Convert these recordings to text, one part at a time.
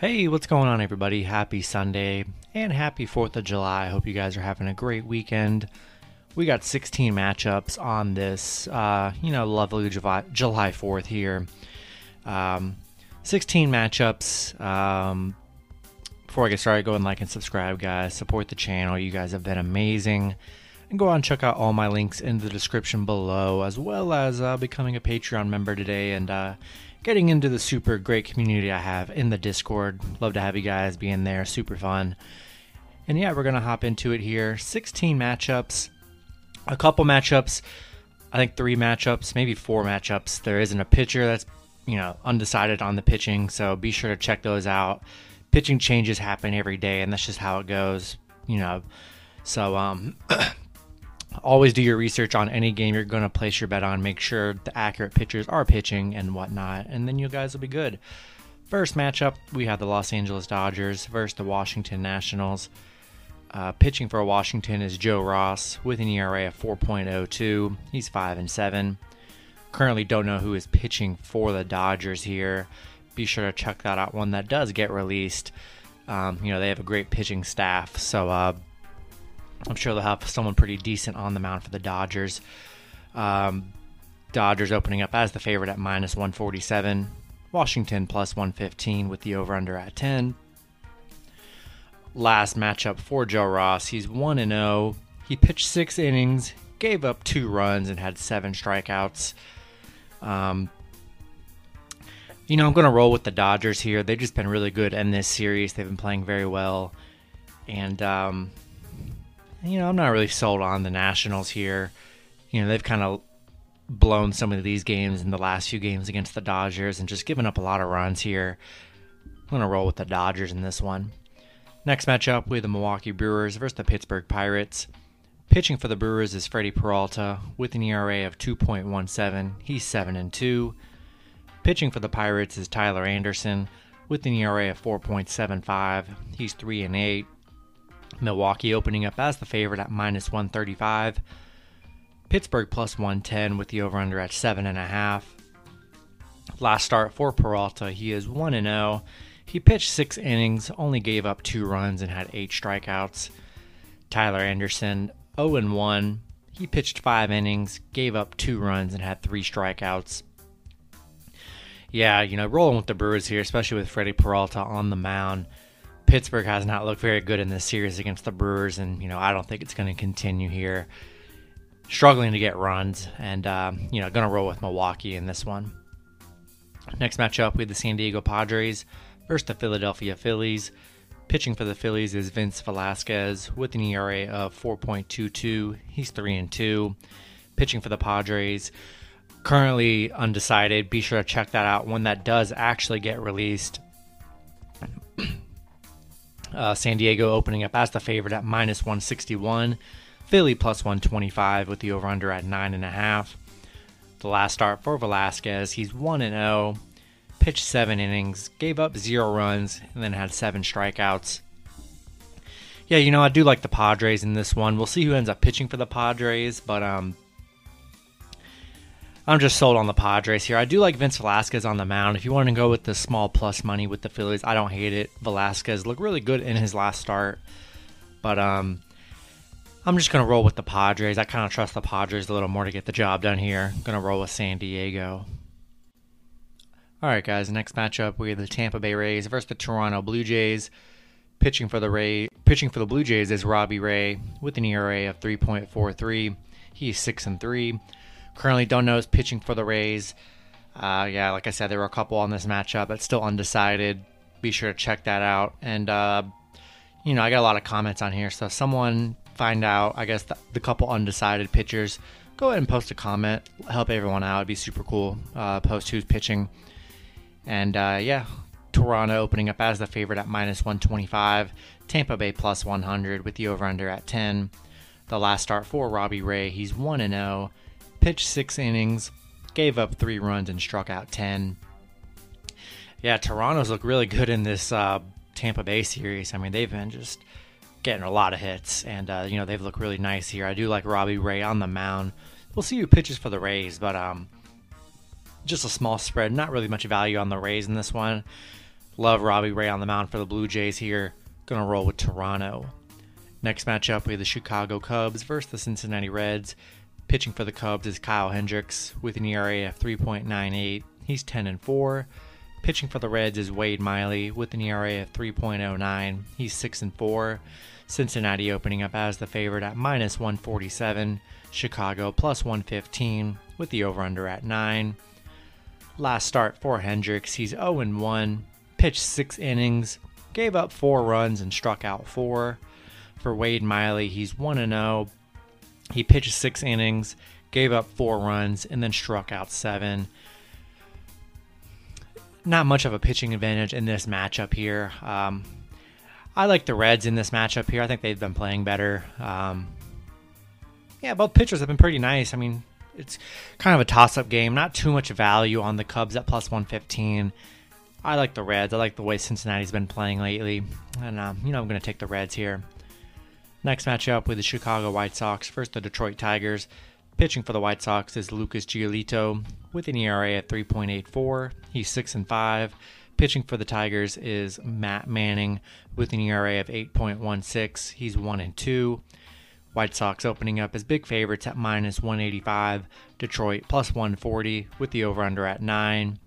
Hey, what's going on, everybody? Happy Sunday and happy 4th of July. I hope you guys are having a great weekend. We got 16 matchups on this, uh, you know, lovely July, July 4th here. Um, 16 matchups. Um, before I get started, go and like and subscribe, guys. Support the channel. You guys have been amazing. And go on and check out all my links in the description below, as well as uh, becoming a Patreon member today and uh, getting into the super great community I have in the Discord. Love to have you guys be in there. Super fun. And yeah, we're going to hop into it here. 16 matchups, a couple matchups, I think three matchups, maybe four matchups. There isn't a pitcher that's, you know, undecided on the pitching, so be sure to check those out. Pitching changes happen every day, and that's just how it goes, you know. So, um, always do your research on any game you're going to place your bet on. Make sure the accurate pitchers are pitching and whatnot, and then you guys will be good. First matchup, we have the Los Angeles Dodgers versus the Washington Nationals. Uh, pitching for Washington is Joe Ross with an ERA of 4.02. He's 5 and 7. Currently don't know who is pitching for the Dodgers here. Be sure to check that out when that does get released. Um, you know, they have a great pitching staff, so uh, I'm sure they'll have someone pretty decent on the mound for the Dodgers. Um, Dodgers opening up as the favorite at minus 147. Washington plus 115 with the over under at 10. Last matchup for Joe Ross. He's 1 0. He pitched six innings, gave up two runs, and had seven strikeouts. Um, you know, I'm going to roll with the Dodgers here. They've just been really good in this series. They've been playing very well. And, um, you know, I'm not really sold on the Nationals here. You know, they've kind of blown some of these games in the last few games against the Dodgers and just given up a lot of runs here. I'm going to roll with the Dodgers in this one. Next matchup, we have the Milwaukee Brewers versus the Pittsburgh Pirates. Pitching for the Brewers is Freddie Peralta with an ERA of 2.17. He's 7 and 2. Pitching for the Pirates is Tyler Anderson with an ERA of 4.75. He's 3 and 8. Milwaukee opening up as the favorite at minus 135. Pittsburgh plus 110 with the over under at 7.5. Last start for Peralta, he is 1 0. He pitched six innings, only gave up two runs, and had eight strikeouts. Tyler Anderson, 0 1. He pitched five innings, gave up two runs, and had three strikeouts. Yeah, you know, rolling with the Brewers here, especially with Freddie Peralta on the mound. Pittsburgh has not looked very good in this series against the Brewers, and you know I don't think it's going to continue here. Struggling to get runs, and uh, you know going to roll with Milwaukee in this one. Next matchup, we have the San Diego Padres versus the Philadelphia Phillies. Pitching for the Phillies is Vince Velasquez with an ERA of 4.22. He's 3 and 2. Pitching for the Padres, currently undecided. Be sure to check that out when that does actually get released. Uh, San Diego opening up as the favorite at minus 161. Philly plus 125 with the over under at 9.5. The last start for Velasquez, he's 1 0, pitched seven innings, gave up zero runs, and then had seven strikeouts. Yeah, you know, I do like the Padres in this one. We'll see who ends up pitching for the Padres, but um, I'm just sold on the Padres here. I do like Vince Velasquez on the mound. If you want to go with the small plus money with the Phillies, I don't hate it. Velasquez looked really good in his last start, but um, I'm just gonna roll with the Padres. I kind of trust the Padres a little more to get the job done here. I'm gonna roll with San Diego. All right, guys. Next matchup, we have the Tampa Bay Rays versus the Toronto Blue Jays. Pitching for the Ray, pitching for the Blue Jays is Robbie Ray with an ERA of 3.43. He's six and three. Currently, don't know is pitching for the Rays. Uh, yeah, like I said, there were a couple on this matchup that's still undecided. Be sure to check that out. And, uh, you know, I got a lot of comments on here. So, if someone find out, I guess, the, the, couple undecided pitchers, go ahead and post a comment. Help everyone out. It'd be super cool. Uh, post who's pitching. And, uh, yeah, Toronto opening up as the favorite at minus 125. Tampa Bay plus 100 with the over under at 10. The last start for Robbie Ray, he's 1 0 pitched six innings, gave up three runs, and struck out 10. Yeah, Toronto's look really good in this uh, Tampa Bay series. I mean, they've been just getting a lot of hits, and, uh, you know, they've looked really nice here. I do like Robbie Ray on the mound. We'll see who pitches for the Rays, but um, just a small spread. Not really much value on the Rays in this one. Love Robbie Ray on the mound for the Blue Jays here. Gonna roll with Toronto. Next matchup, we have the Chicago Cubs versus the Cincinnati Reds. Pitching for the Cubs is Kyle Hendricks with an ERA of 3.98. He's 10 and 4. Pitching for the Reds is Wade Miley with an ERA of 3.09. He's 6 and 4. Cincinnati opening up as the favorite at minus 147. Chicago plus 115 with the over under at 9. Last start for Hendricks, he's 0 and 1. Pitched 6 innings, gave up 4 runs and struck out 4. For Wade Miley, he's 1 and 0. He pitched 6 innings, gave up 4 runs and then struck out 7 not much of a pitching advantage in this matchup here. Um, I like the Reds in this matchup here. I think they've been playing better. Um, yeah, both pitchers have been pretty nice. I mean, it's kind of a toss-up game. Not too much value on the Cubs at plus 115. I like the Reds. I like the way Cincinnati's been playing lately, and um, you know I'm going to take the Reds here. Next matchup with the Chicago White Sox versus the Detroit Tigers. Pitching for the White Sox is Lucas Giolito with an ERA at 3.84. He's 6 and 5. Pitching for the Tigers is Matt Manning with an ERA of 8.16. He's 1 and 2. White Sox opening up as big favorites at minus 185. Detroit plus 140 with the over under at 9.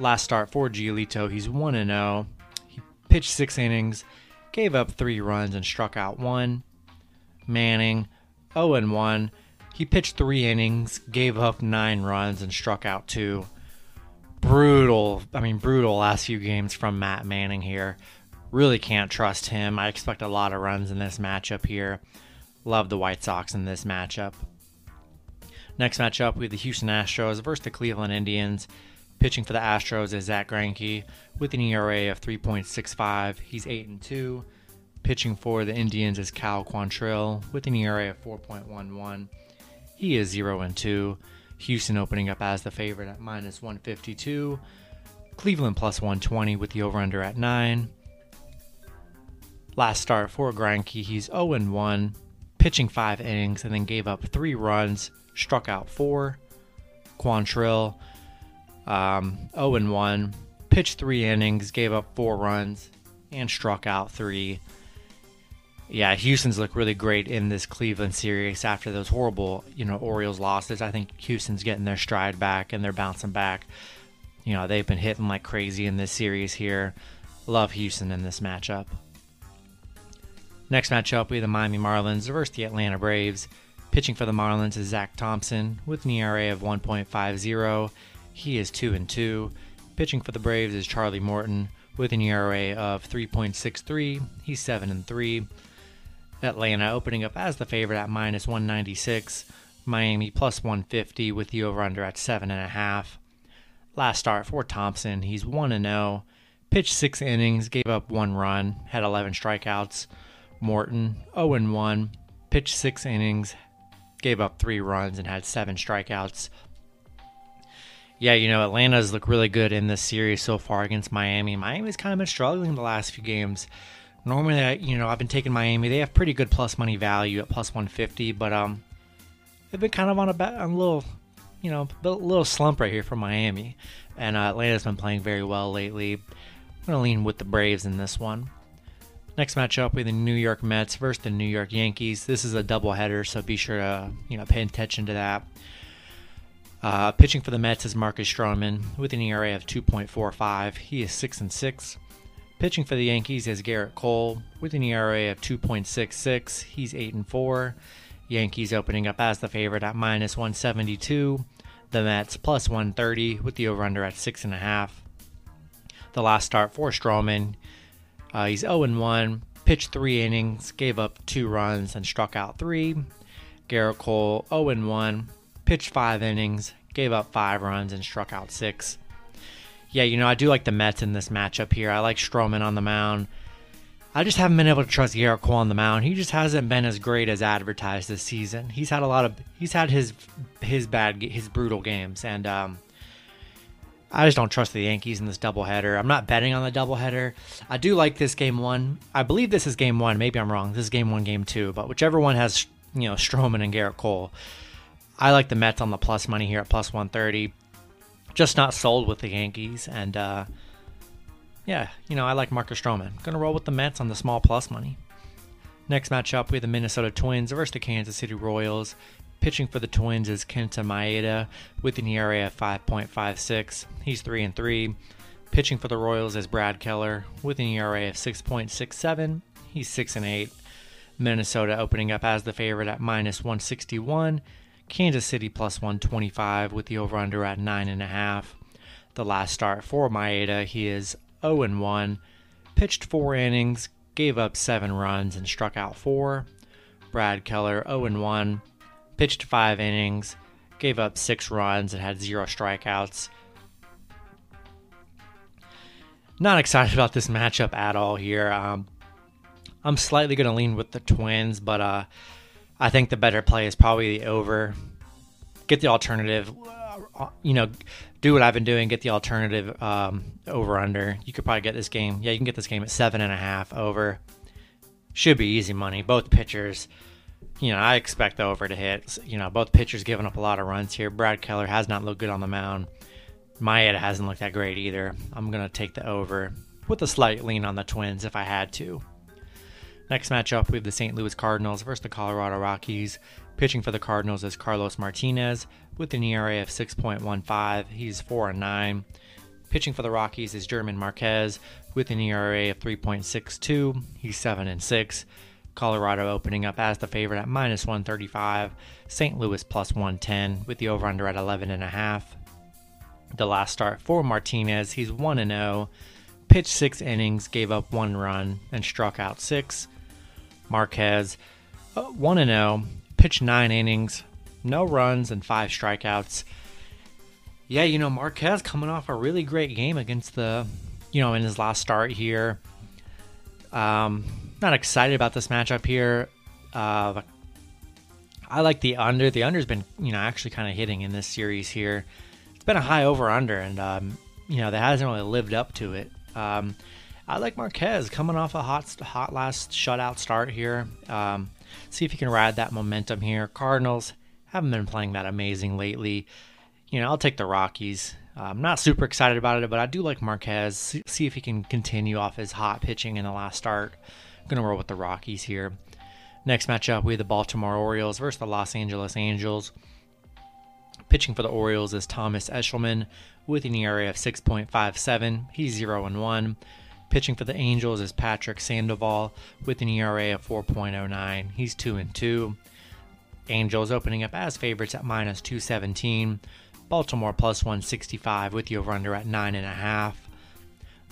Last start for Giolito, he's 1 and 0. He pitched 6 innings, gave up 3 runs and struck out 1. Manning 0 and 1 he pitched three innings, gave up nine runs, and struck out two. Brutal, I mean, brutal last few games from Matt Manning here. Really can't trust him. I expect a lot of runs in this matchup here. Love the White Sox in this matchup. Next matchup, we have the Houston Astros versus the Cleveland Indians. Pitching for the Astros is Zack Greinke with an ERA of 3.65. He's 8 and 2. Pitching for the Indians is Cal Quantrill with an ERA of 4.11. He is 0 and 2. Houston opening up as the favorite at minus 152. Cleveland plus 120 with the over under at 9. Last start for Greinke, he's 0 and 1, pitching 5 innings and then gave up 3 runs, struck out 4. Quantrill um, 0 and 1, pitched 3 innings, gave up 4 runs and struck out 3 yeah, Houston's looked really great in this Cleveland series after those horrible, you know, Orioles losses. I think Houston's getting their stride back and they're bouncing back. You know, they've been hitting like crazy in this series here. Love Houston in this matchup. Next matchup, we have the Miami Marlins versus the Atlanta Braves. Pitching for the Marlins is Zach Thompson with an ERA of 1.50. He is 2 and 2. Pitching for the Braves is Charlie Morton with an ERA of 3.63. He's 7 and 3. Atlanta opening up as the favorite at minus 196. Miami plus 150 with the over under at 7.5. Last start for Thompson, he's 1 and 0. Pitched six innings, gave up one run, had 11 strikeouts. Morton 0 and 1. Pitched six innings, gave up three runs, and had seven strikeouts. Yeah, you know, Atlanta's looked really good in this series so far against Miami. Miami's kind of been struggling the last few games. Normally, I, you know, I've been taking Miami. They have pretty good plus money value at plus 150, but um, they've been kind of on a, a little, you know, a little slump right here for Miami. And uh, Atlanta's been playing very well lately. I'm going to lean with the Braves in this one. Next matchup, have the New York Mets versus the New York Yankees. This is a doubleheader, so be sure to you know pay attention to that. Uh, pitching for the Mets is Marcus Stroman with an ERA of 2.45. He is six and six. Pitching for the Yankees is Gerrit Cole with an ERA of 2.66. He's 8 and 4. Yankees opening up as the favorite at minus 172. The Mets plus 130 with the over under at 6.5. The last start for Stroman, uh, he's 0 and 1, pitched three innings, gave up two runs, and struck out three. Gerrit Cole 0 and 1, pitched five innings, gave up five runs, and struck out six. Yeah, you know, I do like the Mets in this matchup here. I like Stroman on the mound. I just haven't been able to trust Gerrit Cole on the mound. He just hasn't been as great as advertised this season. He's had a lot of he's had his his bad his brutal games, and um, I just don't trust the Yankees in this doubleheader. I'm not betting on the doubleheader. I do like this game one. I believe this is game one. Maybe I'm wrong. This is game one, game two. But whichever one has you know Stroman and Gerrit Cole, I like the Mets on the plus money here at plus 130 just not sold with the Yankees. And uh, Yeah, you know, I like Marcus Stroman. Gonna roll with the Mets on the small plus money. Next matchup, we have the Minnesota Twins versus the Kansas City Royals. Pitching for the Twins is Kenta Maeda with an ERA of 5.56. He's 3 and 3. Pitching for the Royals is Brad Keller with an ERA of 6.67. He's 6 and 8. Minnesota opening up as the favorite at minus 161. Kansas City plus 125 with the over under at 9.5. The last start for Maeda, he is 0 1, Pitched four innings, gave up seven runs, and struck out four. Brad Keller 0 1, pitched five innings, gave up six runs, and had zero strikeouts. Not excited about this matchup at all here. Um, I'm slightly going to lean with the Twins, but uh, I think the better play is probably the over. Get the alternative. Uh, you know, do what I've been doing. Get the alternative um, over under. You could probably get this game. Yeah, you can get this game at seven and a half over. Should be easy money. Both pitchers you know, I expect the over to hit. You know, both pitchers giving up a lot of runs here. Brad Keller has not looked good on the mound. Maeda hasn't looked that great either. I'm to take the over with a slight lean on the Twins if I had to. Next matchup, we have the St. Louis Cardinals versus the Colorado Rockies. Pitching for the Cardinals is Carlos Martinez with an ERA of 6.15. He's 4 and 9. Pitching for the Rockies is German Marquez with an ERA of 3.62. He's 7 and 6. Colorado opening up as the favorite at minus 135, St. Louis plus 110 with the over under at 11.5. The last start for Martinez, he's 1 0, pitched six innings, gave up one run, and struck out six. Marquez, uh, 1 0, pitched nine innings, no runs, and five strikeouts. Yeah, you know, Marquez coming off a really great game against the, you know, in his last start here. Um, not excited about this matchup here. Uh, I like the under. The under's been, you know, actually kind of hitting in this series here. It's been a high over under, and um, you know that hasn't really lived up to it. Um, I like Marquez coming off a hot, hot last shutout start here. Um, see if he can ride that momentum here. Cardinals haven't been playing that amazing lately. You know, I'll take the Rockies. I'm not super excited about it, but I do like Marquez. See if he can continue off his hot pitching in the last start. I'm to roll with the Rockies here. Next matchup, we have the Baltimore Orioles versus the Los Angeles Angels. Pitching for the Orioles is Thomas Eshelman with an ERA of 6.57. He's 0 and 1. Pitching for the Angels is Patrick Sandoval with an ERA of 4.09. He's 2 and 2. Angels opening up as favorites at minus 217. Baltimore plus 165 with the over under at 9.5.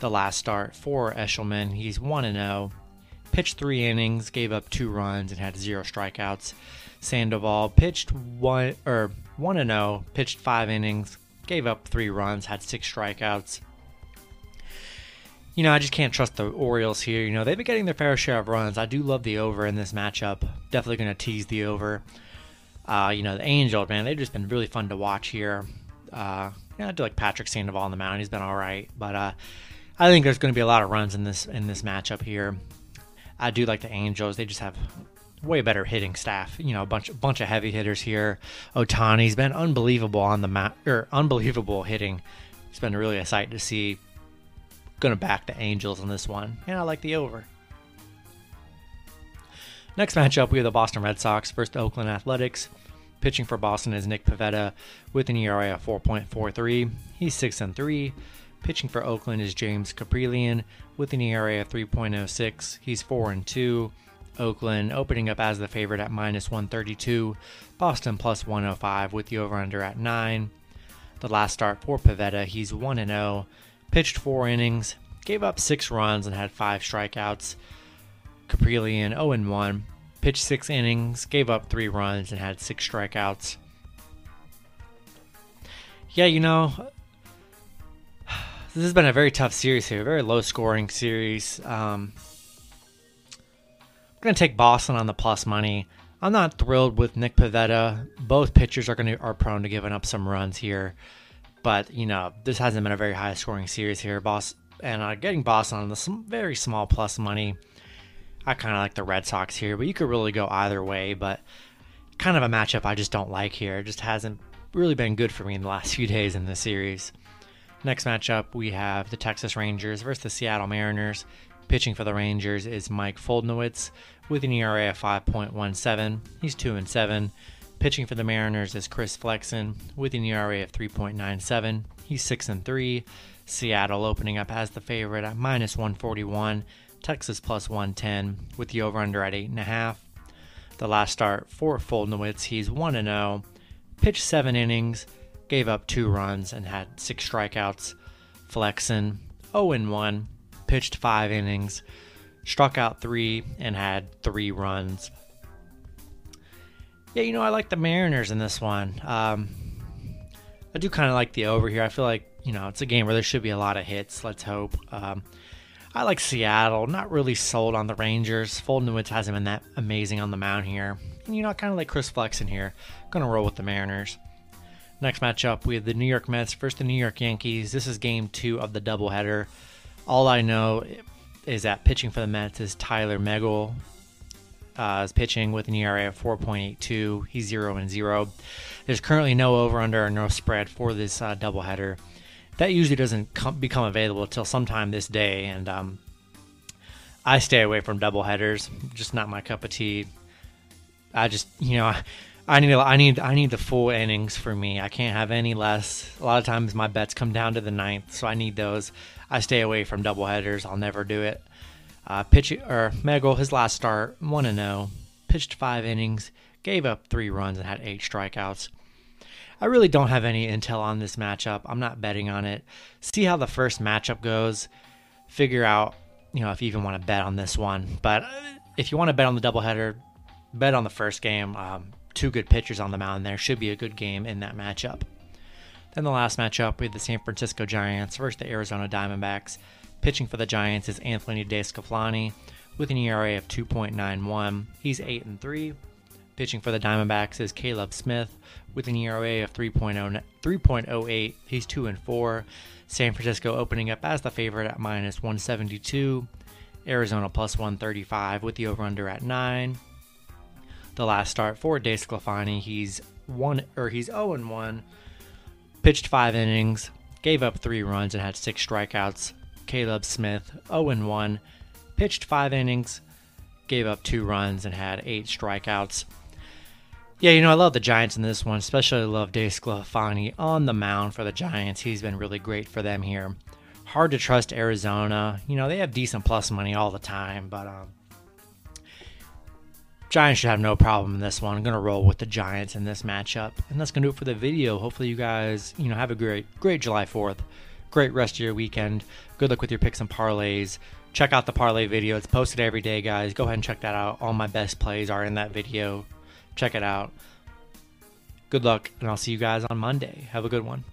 The last start for Eshelman, he's 1 0 pitched three innings, gave up two runs, and had zero strikeouts. Sandoval pitched one or one and zero, pitched five innings, gave up three runs, had six strikeouts. You know, I just can't trust the Orioles here. You know, they've been getting their fair share of runs. I do love the over in this matchup. Definitely going to tease the over. Uh, you know, the Angels, man, they've just been really fun to watch here. Uh, yeah, I do like Patrick Sandoval on the mound. He's been all right, but uh, I think there's going to be a lot of runs in this in this matchup here. I do like the Angels. They just have way better hitting staff. You know, a bunch bunch of heavy hitters here. Ohtani's been unbelievable on the mat or unbelievable hitting. It's been really a sight to see. Gonna back the Angels on this one, and I like the over. Next matchup, we have the Boston Red Sox versus the Oakland Athletics. Pitching for Boston is Nick Pivetta with an ERA of 4.43. He's 6 and 3. Pitching for Oakland is James Kaprielian with an ERA of 3.06. He's 4 and 2. Oakland opening up as the favorite at minus 132. Boston plus 105 with the over under at 9. The last start for Pivetta, he's 1 and 0. Pitched 4 innings, gave up 6 runs and had 5 strikeouts. Kaprielian 0 and 1. Pitched 6 innings, gave up 3 runs and had 6 strikeouts. Yeah, you know, this has been a very tough series here, very low scoring series. Um, I'm going to take Boston on the plus money. I'm not thrilled with Nick Pivetta. Both pitchers are going to are prone to giving up some runs here, but you know this hasn't been a very high scoring series here. Boss and uh, getting Boston on the very small plus money. I kind of like the Red Sox here, but you could really go either way. But kind of a matchup I just don't like here. It just hasn't really been good for me in the last few days in the series. Next matchup, we have the Texas Rangers versus the Seattle Mariners. Pitching for the Rangers is Mike Foltynewicz with an ERA of 5.17. He's 2 and 7. Pitching for the Mariners is Chris Flexen with an ERA of 3.97. He's 6 and 3. Seattle opening up as the favorite at minus 141. Texas plus 110 with the over under at 8.5. The last start for Foltynewicz, he's 1 0. Pitched 7 innings, gave up 2 runs, and had 6 strikeouts. Flexen 0 1 pitched five innings, struck out three, and had three runs. Yeah, you know, I like the Mariners in this one. Um, I do kind of like the over here. I feel like, you know, it's a game where there should be a lot of hits. Let's hope. Um, I like Seattle. Not really sold on the Rangers. Foltynewicz hasn't been that amazing on the mound here. And, you know, kind of like Chris Flexen here. Going to roll with the Mariners. Next matchup, we have the New York Mets versus the New York Yankees. This is game two of the doubleheader. All I know is that pitching for the Mets is Tyler Megill. Uh, is pitching with an ERA of 4.82. He's 0 and 0. There's currently no over under or no spread for this uh, doubleheader. That usually doesn't com- become available until sometime this day, and um, I stay away from doubleheaders. Just not my cup of tea. I just, you know, I need I need I need the full innings for me. I can't have any less. A lot of times my bets come down to the ninth, so I need those. I stay away from double headers. I'll never do it. Uh, or Megill, his last start, one and zero, pitched five innings, gave up three runs, and had eight strikeouts. I really don't have any intel on this matchup. I'm not betting on it. See how the first matchup goes. Figure out, you know, if you even want to bet on this one. But if you want to bet on the doubleheader, bet on the first game. Um, two good pitchers on the mound there. Should be a good game in that matchup. Then the last matchup with the San Francisco Giants versus the Arizona Diamondbacks. Pitching for the Giants is Anthony DeSclafani with an ERA of 2.91. He's 8 and 3. Pitching for the Diamondbacks is Caleb Smith with an ERA of 3.0, 3.08. He's 2 and 4. San Francisco opening up as the favorite at minus 172. Arizona plus 135 with the over under at 9 the last start for DeSclafani. He's one or he's 0 and 1. Pitched five innings, gave up three runs, and had six strikeouts. Caleb Smith 0 and 1. Pitched five innings, gave up two runs, and had eight strikeouts. Yeah, you know, I love the Giants in this one, especially love DeSclafani on the mound for the Giants. He's been really great for them here. Hard to trust Arizona. You know, they have decent plus money all the time, but um, Giants should have no problem in this one. I'm going to roll with the Giants in this matchup. And that's going to do it for the video. Hopefully you guys, you know, have a great great July 4th. Great rest of your weekend. Good luck with your picks and parlays. Check out the parlay video. It's posted every day, guys. Go ahead and check that out. All my best plays are in that video. Check it out. Good luck, and I'll see you guys on Monday. Have a good one.